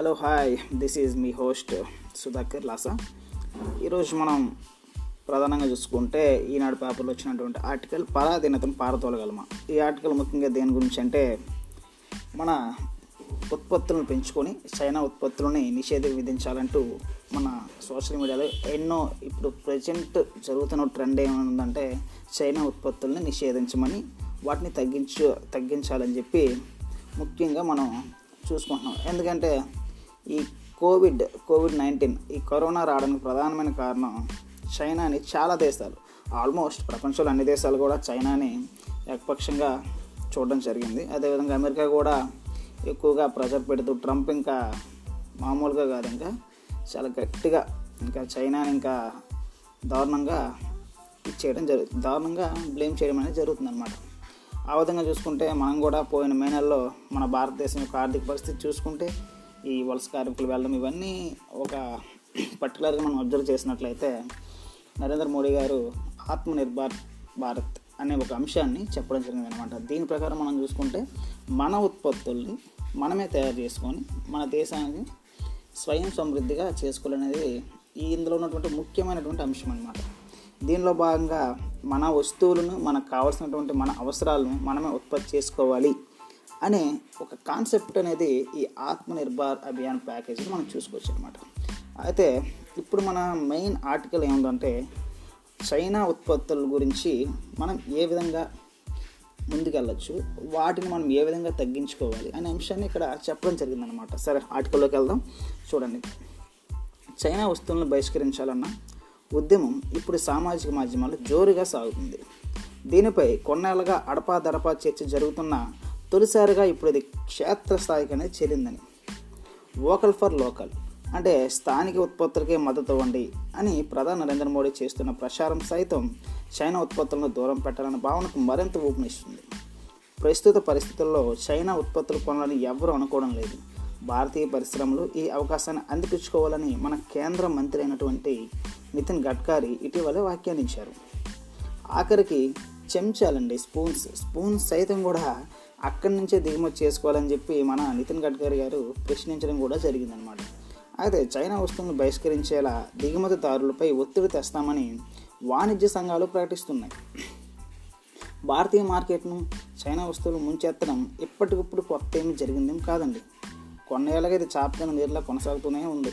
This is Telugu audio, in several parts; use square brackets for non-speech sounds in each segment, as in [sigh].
Hello hi. This is me host Sudhakar లాసా. ఈరోజు మనం ప్రధానంగా చూసుకుంటే ఈనాడు పేపర్లో వచ్చినటువంటి ఆర్టికల్ పరాధీనతను పారతోలగలమా? ఈ ఆర్టికల్ ముఖ్యంగా దేని గురించి అంటే మన ఉత్పత్తులను పెంచుకొని చైనా ఉత్పత్తులని నిషేధం విధించాలంటూ మన సోషల్ మీడియాలో ఎన్నో ఇప్పుడు ప్రజెంట్ జరుగుతున్న ట్రెండ్ ఏమైందంటే చైనా ఉత్పత్తుల్ని నిషేధించమని వాటిని తగ్గించు తగ్గించాలని చెప్పి ముఖ్యంగా మనం చూసుకుంటున్నాం. ఎందుకంటే ఈ కోవిడ్ కోవిడ్ నైన్టీన్ ఈ కరోనా రావడానికి ప్రధానమైన కారణం చైనాని చాలా దేశాలు ఆల్మోస్ట్ ప్రపంచంలో అన్ని దేశాలు కూడా చైనాని ఏకపక్షంగా చూడడం జరిగింది. అదేవిధంగా అమెరికా కూడా ఎక్కువగా ప్రెజర్ పెడుతూ ట్రంప్ ఇంకా మామూలుగా కాదు ఇంకా చాలా గట్టిగా ఇంకా చైనాని ఇంకా దారుణంగా చేయడం జరుగుతుంది దారుణంగా బ్లేమ్ చేయడం అనేది జరుగుతుంది అనమాట ఆ విధంగా చూసుకుంటే మనం కూడా పోయిన మే నెలలో మన భారతదేశం యొక్క ఆర్థిక పరిస్థితి చూసుకుంటే ఈ వలస కార్మికులు వెళ్ళడం ఇవన్నీ ఒక పర్టికులర్గా మనం అబ్జర్వ్ చేసినట్లయితే నరేంద్ర మోడీ గారు ఆత్మనిర్భర్ భారత్ అనే ఒక అంశాన్ని చెప్పడం జరిగింది అనమాట దీని ప్రకారం మనం చూసుకుంటే మన ఉత్పత్తుల్ని మనమే తయారు చేసుకొని మన దేశాన్ని స్వయం సమృద్ధిగా చేసుకోవాలనేది ఈ ఇందులో ఉన్నటువంటి ముఖ్యమైనటువంటి అంశం అనమాట దీనిలో భాగంగా మన వస్తువులను మనకు కావాల్సినటువంటి మన అవసరాలను మనమే ఉత్పత్తి చేసుకోవాలి. అనే ఒక కాన్సెప్ట్ అనేది ఈ ఆత్మనిర్భర్ అభియాన్ ప్యాకేజీ మనం చూసుకోవచ్చు అనమాట అయితే ఇప్పుడు మన మెయిన్ ఆర్టికల్ ఏముందంటే చైనా ఉత్పత్తుల గురించి మనం ఏ విధంగా ముందుకెళ్ళచ్చు వాటిని మనం ఏ విధంగా తగ్గించుకోవాలి అనే అంశాన్ని ఇక్కడ చెప్పడం జరిగిందనమాట సరే ఆర్టికల్లోకి వెళ్దాం. చూడండి. చైనా వస్తువులను బహిష్కరించాలన్న ఉద్యమం ఇప్పుడు సామాజిక మాధ్యమాల్లో జోరుగా సాగుతుంది. దీనిపై కొన్నేళ్ళుగా అడపాదడపా చర్చ జరుగుతున్న తొలిసారిగా ఇప్పుడు ఇది క్షేత్రస్థాయికి అనేది చేరిందని. వోకల్ ఫర్ లోకల్ అంటే స్థానిక ఉత్పత్తులకే మద్దతు ఇవ్వండి అని ప్రధాని నరేంద్ర మోడీ చేస్తున్న ప్రచారం సైతం చైనా ఉత్పత్తులను దూరం పెట్టాలన్న భావనకు మరింత ఊపునిస్తుంది. ప్రస్తుత పరిస్థితుల్లో చైనా ఉత్పత్తులు కొనాలని ఎవరూ అనుకోవడం లేదు. భారతీయ పరిశ్రమలు ఈ అవకాశాన్ని అందిపించుకోవాలని మన కేంద్ర మంత్రి అయినటువంటి నితిన్ గడ్కరీ ఇటీవలే వ్యాఖ్యానించారు. ఆఖరికి చెంచాలండి స్పూన్స్. స్పూన్స్ సైతం కూడా అక్కడి నుంచే దిగుమతి చేసుకోవాలని చెప్పి మన నితిన్ గడ్కరీ గారు ప్రశ్నించడం కూడా జరిగిందనమాట అయితే చైనా వస్తువులను బహిష్కరించేలా దిగుమతిదారులపై ఒత్తిడి తెస్తామని వాణిజ్య సంఘాలు ప్రకటిస్తున్నాయి. భారతీయ మార్కెట్ను చైనా వస్తువులు ముంచెత్తడం ఇప్పటికిప్పుడు కొత్త ఏమి జరిగిందేం కాదండి. కొన్నేళ్ళగా ఇది చాపకిన నీరులా కొనసాగుతూనే ఉంది.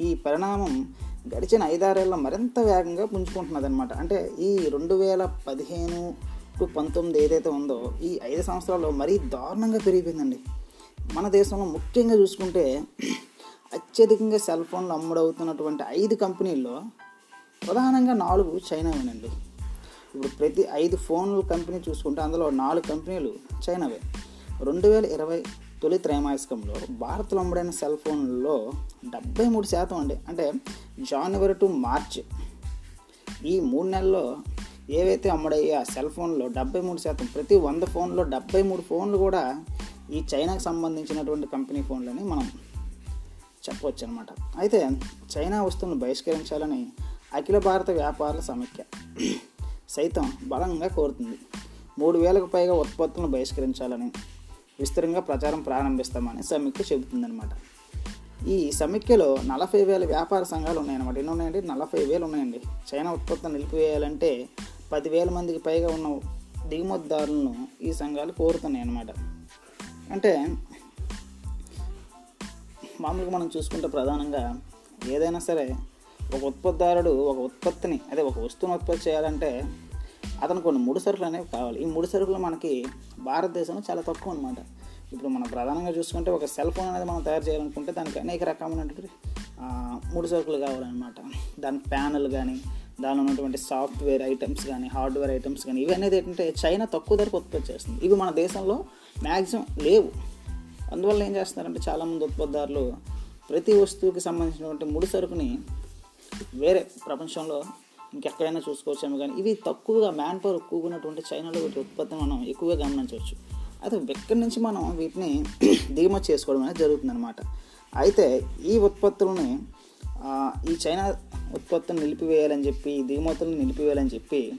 ఈ పరిణామం గడిచిన ఐదారేళ్ళ మరింత వేగంగా పుంజుకుంటున్నది అనమాట అంటే ఈ రెండు వేల పదిహేను టు పంతొమ్మిది ఏదైతే ఉందో ఈ ఐదు సంవత్సరాల్లో మరీ దారుణంగా పెరిగిపోయిందండి. మన దేశంలో ముఖ్యంగా చూసుకుంటే అత్యధికంగా సెల్ ఫోన్లు అమ్ముడవుతున్నటువంటి ఐదు కంపెనీల్లో ప్రధానంగా నాలుగు చైనావేనండి. ఇప్పుడు ప్రతి ఐదు ఫోన్ల కంపెనీ చూసుకుంటే అందులో నాలుగు కంపెనీలు చైనావే. రెండు వేల ఇరవై తొలి త్రైమాసికంలో భారత్లో అమ్ముడైన సెల్ ఫోన్లలో డెబ్బై మూడు శాతం అండి. అంటే జనవరి టు మార్చ్ ఈ మూడు నెలల్లో ఏవైతే అమ్ముడయ్యా సెల్ ఫోన్లో డెబ్బై మూడు శాతం ప్రతి వంద ఫోన్లో డెబ్బై మూడు ఫోన్లు కూడా ఈ చైనాకు సంబంధించినటువంటి కంపెనీ ఫోన్లని మనం చెప్పవచ్చు అనమాట అయితే చైనా వస్తువులను బహిష్కరించాలని అఖిల భారత వ్యాపారుల సమైక్య సైతం బలంగా కోరుతుంది. మూడు వేలకు పైగా ఉత్పత్తులను బహిష్కరించాలని విస్తరంగా ప్రచారం ప్రారంభిస్తామని సమీక్ష చెబుతుందన్నమాట. ఈ సమీక్షలో నలభై వేల వ్యాపార సంఘాలు ఉన్నాయన్నమాట. ఎన్ని ఉన్నాయండి? నలభై వేలు ఉన్నాయండి. చైనా ఉత్పత్తులను నిలిపివేయాలంటే పదివేల మందికి పైగా ఉన్న దిగుమతిదారులను ఈ సంఘాలు కోరుతున్నాయి అన్నమాట అంటే మామూలుగా మనం చూసుకుంటే ప్రధానంగా ఏదైనా సరే ఒక ఉత్పత్తిదారుడు ఒక ఉత్పత్తిని అదే ఒక వస్తువును ఉత్పత్తి చేయాలంటే అతను కొన్ని ముడి సరుకులు అనేవి కావాలి. ఈ ముడి సరుకులు మనకి భారతదేశంలో చాలా తక్కువ అనమాట ఇప్పుడు మనం ప్రధానంగా చూసుకుంటే ఒక సెల్ ఫోన్ అనేది మనం తయారు చేయాలనుకుంటే దానికి అనేక రకమైనటువంటి ముడి సరుకులు కావాలన్నమాట. దాని ప్యానల్ కానీ దానిలో ఉన్నటువంటి సాఫ్ట్వేర్ ఐటమ్స్ కానీ హార్డ్వేర్ ఐటమ్స్ కానీ ఇవి అనేది ఏంటంటే చైనా తక్కువ ధరకు ఉత్పత్తి చేస్తుంది. ఇవి మన దేశంలో మ్యాక్సిమం లేవు. అందువల్ల ఏం చేస్తున్నారంటే చాలామంది ఉత్పత్తిదారులు ప్రతి వస్తువుకి సంబంధించినటువంటి ముడి సరుకుని వేరే ప్రపంచంలో ఇంకెక్కడైనా చూసుకోవచ్చేమో కానీ ఇవి తక్కువగా మ్యాన్ పవర్ ఎక్కువగా ఉన్నటువంటి చైనాలో వీటి ఉత్పత్తిని మనం ఎక్కువగా గమనించవచ్చు. అయితే ఇక్కడి నుంచి మనం వీటిని [clears throat] దిగుమతి చేసుకోవడం అనేది జరుగుతుందన్నమాట. అయితే ఈ ఉత్పత్తులని ఈ చైనా ఉత్పత్తులను నిలిపివేయాలని చెప్పి దిగుమతులను నిలిపివేయాలని చెప్పి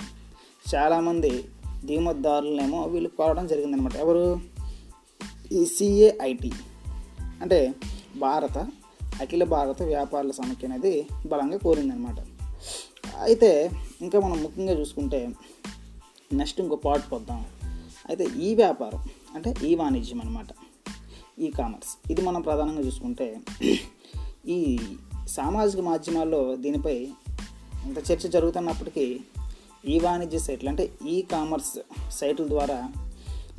చాలామంది దిగుమతిదారులనేమో వీళ్ళు కోరడం జరిగిందనమాట ఎవరు? ఈ సిఏఐటి. అంటే భారత అఖిల భారత వ్యాపారుల సమైక్య అనేది బలంగా కోరిందనమాట అయితే ఇంకా మనం ముఖ్యంగా చూసుకుంటే నెక్స్ట్ ఇంకో పార్ట్ పొద్దాం. అయితే ఈ వ్యాపారం అంటే ఈ వాణిజ్యం అనమాట ఈ కామర్స్ ఇది మనం ప్రధానంగా చూసుకుంటే ఈ సామాజిక మాధ్యమాల్లో దీనిపై ఇంత చర్చ జరుగుతున్నప్పటికీ ఈ వాణిజ్య సైట్లు అంటే ఈ కామర్స్ సైట్ల ద్వారా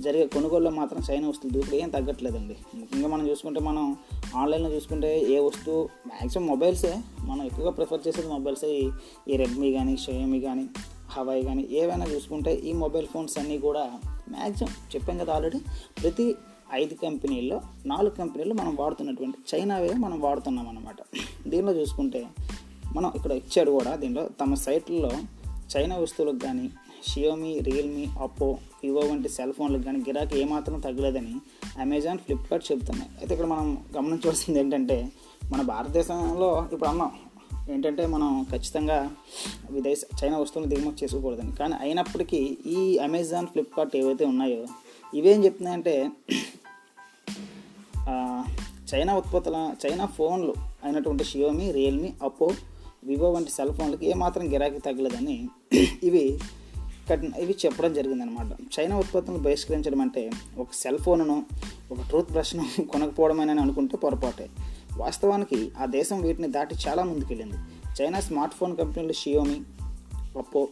జరిగే కొనుగోలులో మాత్రం చైనా వస్తువులు దూకుడు ఏం తగ్గట్లేదండి. ముఖ్యంగా మనం చూసుకుంటే మనం ఆన్లైన్లో చూసుకుంటే ఏ వస్తువు మ్యాక్సిమం మొబైల్సే. మనం ఎక్కువగా ప్రిఫర్ చేసేది మొబైల్సే. ఈ ఈ రెడ్మీ కానీ షోయమీ కానీ హవాయి కానీ ఏవైనా చూసుకుంటే ఈ మొబైల్ ఫోన్స్ అన్నీ కూడా మ్యాక్సిమం చెప్పాం కదా ఆల్రెడీ ప్రతి ఐదు కంపెనీల్లో నాలుగు కంపెనీలు మనం వాడుతున్నటువంటి చైనావే మనం వాడుతున్నాం అన్నమాట. దీనిలో చూసుకుంటే మనం ఇక్కడ ఇచ్చాడు కూడా దీనిలో తమ సైట్లలో చైనా వస్తువులకు కానీ షియోమీ రియల్మీ అప్పో వివో వంటి సెల్ ఫోన్లకు కానీ గిరాకీ ఏమాత్రం తగ్గలేదని అమెజాన్ ఫ్లిప్కార్ట్ చెబుతున్నాయి. అయితే ఇక్కడ మనం గమనించవలసింది ఏంటంటే మన భారతదేశంలో ఇప్పుడు అన్నాం ఏంటంటే మనం ఖచ్చితంగా విదేశ చైనా వస్తువులు దిగుమతి చేసుకోకూడదని కానీ అయినప్పటికీ ఈ అమెజాన్ ఫ్లిప్కార్ట్ ఏవైతే ఉన్నాయో ఇవేం చెప్తున్నాయంటే చైనా ఉత్పత్తుల చైనా ఫోన్లు అయినటువంటి షియోమి రియల్మీ అప్పో వివో వంటి సెల్ ఫోన్లకి ఏమాత్రం గిరాకీ తగ్గలేదని ఇవి కఠిన ఇవి చెప్పడం జరిగిందనమాట. చైనా ఉత్పత్తులను బహిష్కరించడం అంటే ఒక సెల్ ఫోన్ను ఒక టూత్ బ్రష్ను కొనకపోవడమేనని అనుకుంటే పొరపాటే. వాస్తవానికి ఆ దేశం వీటిని దాటి చాలా ముందుకెళ్ళింది. చైనా స్మార్ట్ ఫోన్ కంపెనీలు షియోమి ఒప్పో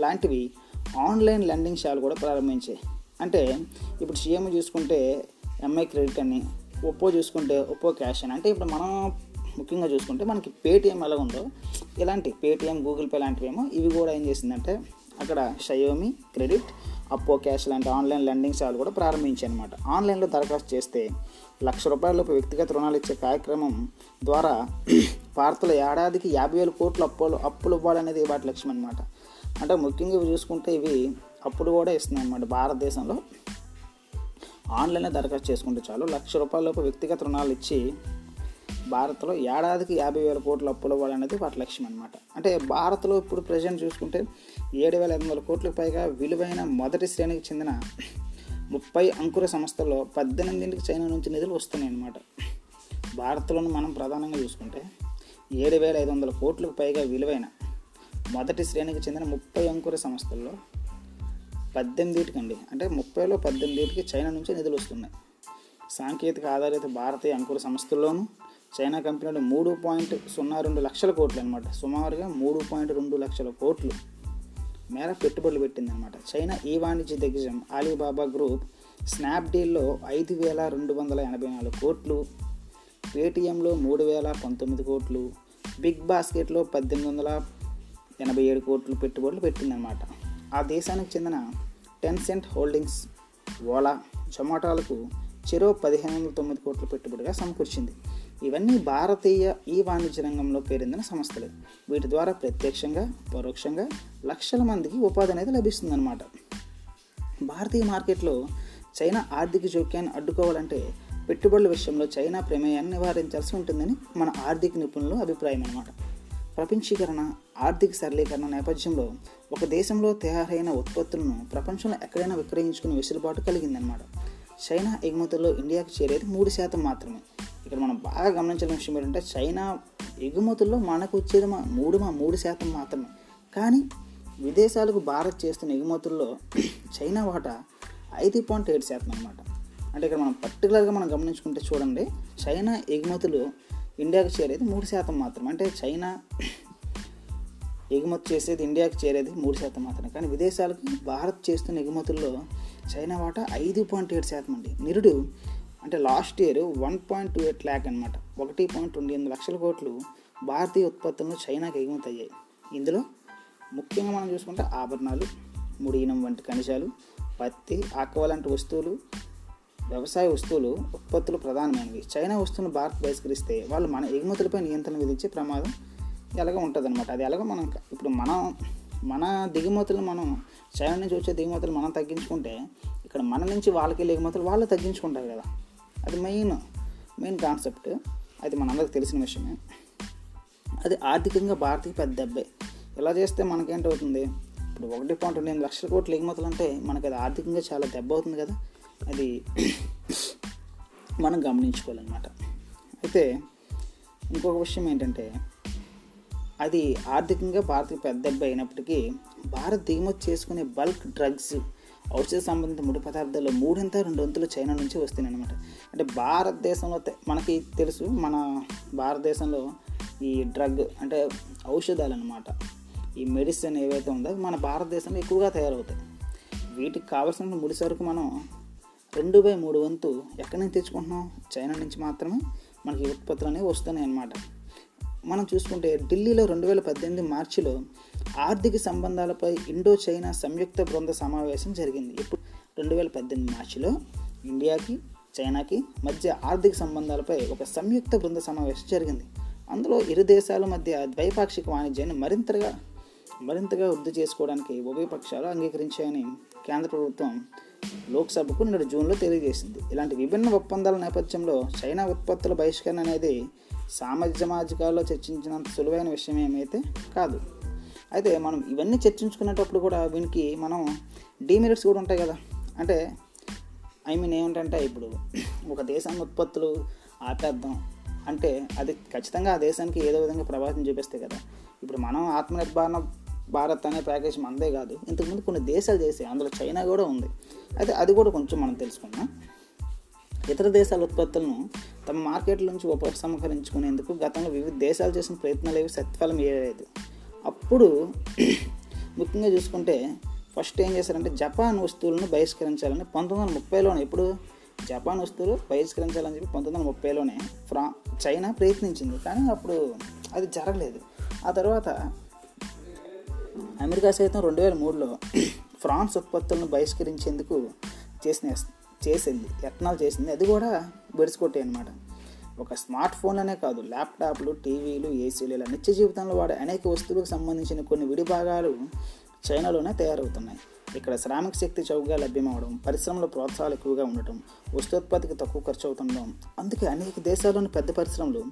లాంటివి ఆన్లైన్ లెండింగ్ షాలు కూడా ప్రారంభించాయి. అంటే ఇప్పుడు షియోమి చూసుకుంటే ఎంఐ క్రెడిట్ అని ఒప్పో చూసుకుంటే ఒప్పో క్యాష్ అని అంటే ఇప్పుడు మనం ముఖ్యంగా చూసుకుంటే మనకి పేటిఎం ఎలా ఉందో ఇలాంటి పేటిఎం గూగుల్ పే లాంటివేమో ఇవి కూడా ఏం చేసిందంటే అక్కడ షయోమి క్రెడిట్ అప్పో క్యాష్ లాంటి ఆన్లైన్ లెండింగ్ సేవలు కూడా ప్రారంభించాయి అనమాట ఆన్లైన్లో దరఖాస్తు చేస్తే లక్ష రూపాయలలోపు వ్యక్తిగత రుణాలు ఇచ్చే కార్యక్రమం ద్వారా [clears throat] భారత్లో ఏడాదికి యాభై వేల కోట్ల అప్పులు అప్పులు ఇవ్వాలనేది వాటి లక్ష్యం అనమాట అంటే ముఖ్యంగా ఇవి చూసుకుంటే ఇవి అప్పులు కూడా ఇస్తున్నాయి అనమాట భారతదేశంలో ఆన్లైన్లో దరఖాస్తు చేసుకుంటే చాలు లక్ష రూపాయలలోపు వ్యక్తిగత రుణాలు ఇచ్చి భారత్లో ఏడాదికి యాభై వేల కోట్ల అప్పులు ఇవ్వాలనేది వాటి లక్ష్యం అనమాట అంటే భారత్లో ఇప్పుడు ప్రజెంట్ చూసుకుంటే ఏడు వేల ఐదు వందల కోట్లకు పైగా విలువైన మొదటి శ్రేణికి చెందిన ముప్పై అంకుర సంస్థల్లో పద్దెనిమిదింటికి చైనా నుంచి నిధులు వస్తున్నాయి అన్నమాట. భారత్లోని మనం ప్రధానంగా చూసుకుంటే ఏడు వేల ఐదు వందల కోట్లకు పైగా విలువైన మొదటి శ్రేణికి చెందిన ముప్పై అంకుర సంస్థల్లో పద్దెనిమిదిటికండి అంటే ముప్పైలో పద్దెనిమిదిటికి చైనా నుంచి నిధులు వస్తున్నాయి. సాంకేతిక ఆధారిత భారతీయ అంకుర సంస్థల్లోనూ చైనా కంపెనీలు మూడు పాయింట్ సున్నా రెండు లక్షల కోట్లు అనమాట సుమారుగా మూడు పాయింట్ రెండు లక్షల కోట్లు మేర పెట్టుబడులు పెట్టిందనమాట చైనా ఈ వాణిజ్య దిగ్గజం అలీబాబా గ్రూప్ స్నాప్డీల్లో ఐదు వేల రెండు వందల ఎనభై నాలుగు కోట్లు పేటిఎంలో మూడు వేల పంతొమ్మిది కోట్లు బిగ్ బాస్కెట్లో పద్దెనిమిది వందల ఎనభై ఏడు కోట్లు పెట్టుబడులు పెట్టిందనమాట ఆ దేశానికి చెందిన టెన్సెంట్ హోల్డింగ్స్ ఓలా జొమాటోలకు చెరో పదిహేను వందల తొమ్మిది కోట్ల పెట్టుబడిగా సమకూర్చింది. ఇవన్నీ భారతీయ ఈ వాణిజ్య రంగంలో పేరొందిన సంస్థలే. వీటి ద్వారా ప్రత్యక్షంగా పరోక్షంగా లక్షల మందికి ఉపాధి అనేది లభిస్తుందన్నమాట. భారతీయ మార్కెట్లో చైనా ఆర్థిక జోక్యాన్ని అడ్డుకోవాలంటే పెట్టుబడుల విషయంలో చైనా ప్రమేయాన్ని నివారించాల్సి ఉంటుందని మన ఆర్థిక నిపుణుల అభిప్రాయం అన్నమాట ప్రపంచీకరణ ఆర్థిక సరళీకరణ నేపథ్యంలో ఒక దేశంలో తయారైన ఉత్పత్తులను ప్రపంచంలో ఎక్కడైనా విక్రయించుకునే వెసులుబాటు కలిగిందనమాట చైనా ఎగుమతుల్లో ఇండియాకు చేరేది మూడు శాతం మాత్రమే. ఇక్కడ మనం బాగా గమనించాల్సిన విషయం ఏంటంటే చైనా ఎగుమతుల్లో మనకు వచ్చేది మా మూడు మా మూడు శాతం మాత్రమే. కానీ విదేశాలకు భారత్ చేస్తున్న ఎగుమతుల్లో చైనా వాటా ఐదు పాయింట్ ఏడు శాతం అనమాట అంటే ఇక్కడ మనం పర్టికులర్గా మనం గమనించుకుంటే చూడండి చైనా ఎగుమతులు ఇండియాకు చేరేది మూడు శాతం మాత్రం అంటే చైనా ఎగుమతి చేసేది ఇండియాకి చేరేది మూడు శాతం మాత్రమే. కానీ విదేశాలకు భారత్ చేస్తున్న ఎగుమతుల్లో చైనా వాటా ఐదు పాయింట్ ఏడు శాతం అండి. నిరుడు అంటే last year one point two eight lakh అనమాట ఒకటి పాయింట్ ట్వంటీ ఎనిమిది లక్షల కోట్లు భారతీయ ఉత్పత్తులను చైనాకి ఎగుమతి అయ్యాయి ఇందులో ముఖ్యంగా మనం చూసుకుంటే ఆభరణాలు ముడియినం వంటి ఖనిజాలు పత్తి ఆక్వా లాంటి వస్తువులు వ్యవసాయ వస్తువులు ఉత్పత్తులు ప్రధానమైనవి. చైనా వస్తువులను భారత్ బహిష్కరిస్తే వాళ్ళు మన ఎగుమతులపై నియంత్రణ విధించే ప్రమాదం ఎలాగ ఉంటుంది అనమాట అది ఎలాగో మనం ఇప్పుడు మనం మన దిగుమతులు మనం చైనా నుంచి వచ్చే దిగుమతులు మనం తగ్గించుకుంటే ఇక్కడ మన నుంచి వాళ్ళకి ఎగుమతులు వాళ్ళు తగ్గించుకుంటారు కదా. అది మెయిన్ మెయిన్ కాన్సెప్ట్ అది మనందరికి తెలిసిన విషయమే. అది ఆర్థికంగా భారత్కి పెద్ద దెబ్బే. ఇలా చేస్తే మనకేంటవుతుంది? ఇప్పుడు ఒకటి పాయింట్ రెండు ఎనిమిది లక్షల కోట్లు ఎగుమతులు అంటే మనకి అది ఆర్థికంగా చాలా దెబ్బ అవుతుంది కదా. అది [clears throat] మనం గమనించుకోవాలన్నమాట. అయితే ఇంకొక విషయం ఏంటంటే అది ఆర్థికంగా భారత్కి పెద్ద దెబ్బ అయినప్పటికీ భారత్ దిగుమతి చేసుకునే బల్క్ డ్రగ్స్ ఔషధ సంబంధిత ముడి పదార్థాలు మూడింత రెండు వంతులు చైనా నుంచి వస్తున్నాయి అనమాట అంటే భారతదేశంలో మనకి తెలుసు మన భారతదేశంలో ఈ డ్రగ్ అంటే ఔషధాలు అనమాట ఈ మెడిసిన్ ఏవైతే ఉందో మన భారతదేశంలో ఎక్కువగా తయారవుతాయి. వీటికి కావాల్సిన ముడి సరుకు మనం రెండు బై మూడు వంతు ఎక్కడి నుంచి తెచ్చుకుంటున్నాం? చైనా నుంచి మాత్రమే మనకి ఉత్పత్తులు అనేవి వస్తున్నాయి అన్నమాట మనం చూసుకుంటే ఢిల్లీలో రెండు వేల పద్దెనిమిది మార్చిలో ఆర్థిక సంబంధాలపై ఇండో చైనా సంయుక్త బృంద సమావేశం జరిగింది. ఇప్పుడు రెండు వేల పద్దెనిమిది మార్చిలో ఇండియాకి చైనాకి మధ్య ఆర్థిక సంబంధాలపై ఒక సంయుక్త బృంద సమావేశం జరిగింది. అందులో ఇరు దేశాల మధ్య ద్వైపాక్షిక వాణిజ్యాన్ని మరింతగా మరింతగా వృద్ధి చేసుకోవడానికి ఉభయ పక్షాలు అంగీకరించాయని కేంద్ర ప్రభుత్వం లోక్సభకు నేడు జూన్లో తెలియజేసింది. ఇలాంటి విభిన్న ఒప్పందాల నేపథ్యంలో చైనా ఉత్పత్తుల బహిష్కరణ అనేది సామాజికమాజికాల్లో చర్చించినంత సులువైన విషయం ఏమైతే కాదు. అయితే మనం ఇవన్నీ చర్చించుకునేటప్పుడు కూడా వీనికి మనం డీమెరిట్స్ కూడా ఉంటాయి కదా. అంటే ఐ మీన్ ఏమిటంటే ఇప్పుడు ఒక దేశం ఉత్పత్తులు ఆపేద్దాం అంటే అది ఖచ్చితంగా ఆ దేశానికి ఏదో విధంగా ప్రభావితం చూపిస్తాయి కదా. ఇప్పుడు మనం ఆత్మనిర్భర భారత్ అనే ప్యాకేజ్ మనదే కాదు ఇంతకుముందు కొన్ని దేశాలు చేసాయి అందులో చైనా కూడా ఉంది. అయితే అది కూడా కొంచెం మనం తెలుసుకుందాం. ఇతర దేశాల ఉత్పత్తులను తమ మార్కెట్ల నుంచి ఉపసంహరించుకునేందుకు గతంలో వివిధ దేశాలు చేసిన ప్రయత్నాలు ఏవి సత్ఫలం ఇవ్వలేదు అప్పుడు ముఖ్యంగా చూసుకుంటే ఫస్ట్ ఏం చేశారంటే జపాన్ వస్తువులను బహిష్కరించాలని పంతొమ్మిది వందల ముప్పైలోనే ఇప్పుడు జపాన్ వస్తువులు బహిష్కరించాలని చెప్పి పంతొమ్మిది వందల ముప్పైలోనే ఫ్రా చైనా ప్రయత్నించింది. కానీ అప్పుడు అది జరగలేదు. ఆ తర్వాత అమెరికా సైతం రెండు వేల మూడులో ఫ్రాన్స్ ఉత్పత్తులను బహిష్కరించేందుకు చేసిన చేసింది యత్నాలు చేసింది. అది కూడా బెడిసికొట్టాయి అనమాట ఒక స్మార్ట్ ఫోన్లనే కాదు ల్యాప్టాప్లు టీవీలు ఏసీలు ఇలా నిత్య జీవితంలో వాడే అనేక వస్తువులకు సంబంధించిన కొన్ని విడిభాగాలు చైనాలోనే తయారవుతున్నాయి. ఇక్కడ శ్రామిక శక్తి చౌకగా లభ్యమవడం పరిశ్రమల ప్రోత్సాహాలు ఎక్కువగా ఉండటం వస్తోత్పత్తికి తక్కువ ఖర్చు అవుతుండడం అందుకే అనేక దేశాల్లోని పెద్ద పరిశ్రమలు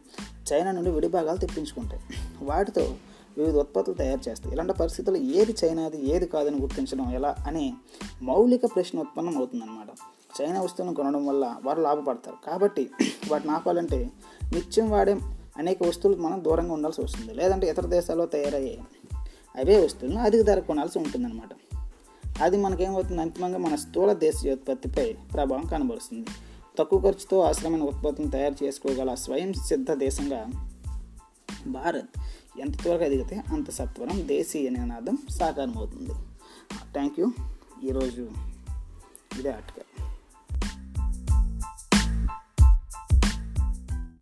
చైనా నుండి విడిభాగాలు తెప్పించుకుంటాయి. వాటితో వివిధ ఉత్పత్తులు తయారు చేస్తాయి. ఇలాంటి పరిస్థితుల్లో ఏది చైనాది ఏది కాదని గుర్తించడం ఎలా అనే మౌలిక ప్రశ్న ఉత్పన్నం అవుతుందన్నమాట. చైనా వస్తువులను కొనడం వల్ల వారు లాభపడతారు. కాబట్టి [clears throat] వాటిని ఆపాలంటే నిత్యం వాడే అనేక వస్తువులు మనం దూరంగా ఉండాల్సి వస్తుంది. లేదంటే ఇతర దేశాల్లో తయారయ్యే అవే వస్తువులను అధిక ధర కొనాల్సి ఉంటుందన్నమాట. అది మనకేమవుతుంది? అంతిమంగా మన స్థూల దేశీయోత్పత్తిపై ప్రభావం కనబరుస్తుంది. తక్కువ ఖర్చుతో అవసరమైన ఉత్పత్తులను తయారు చేసుకోగల స్వయం సిద్ధ దేశంగా భారత్ ఎంత త్వరగా ఎదిగితే అంత సత్వరం దేశీయ నినాదం సాకారం అవుతుంది థ్యాంక్ యూ. ఈరోజు ఇదే ఆర్టికల్.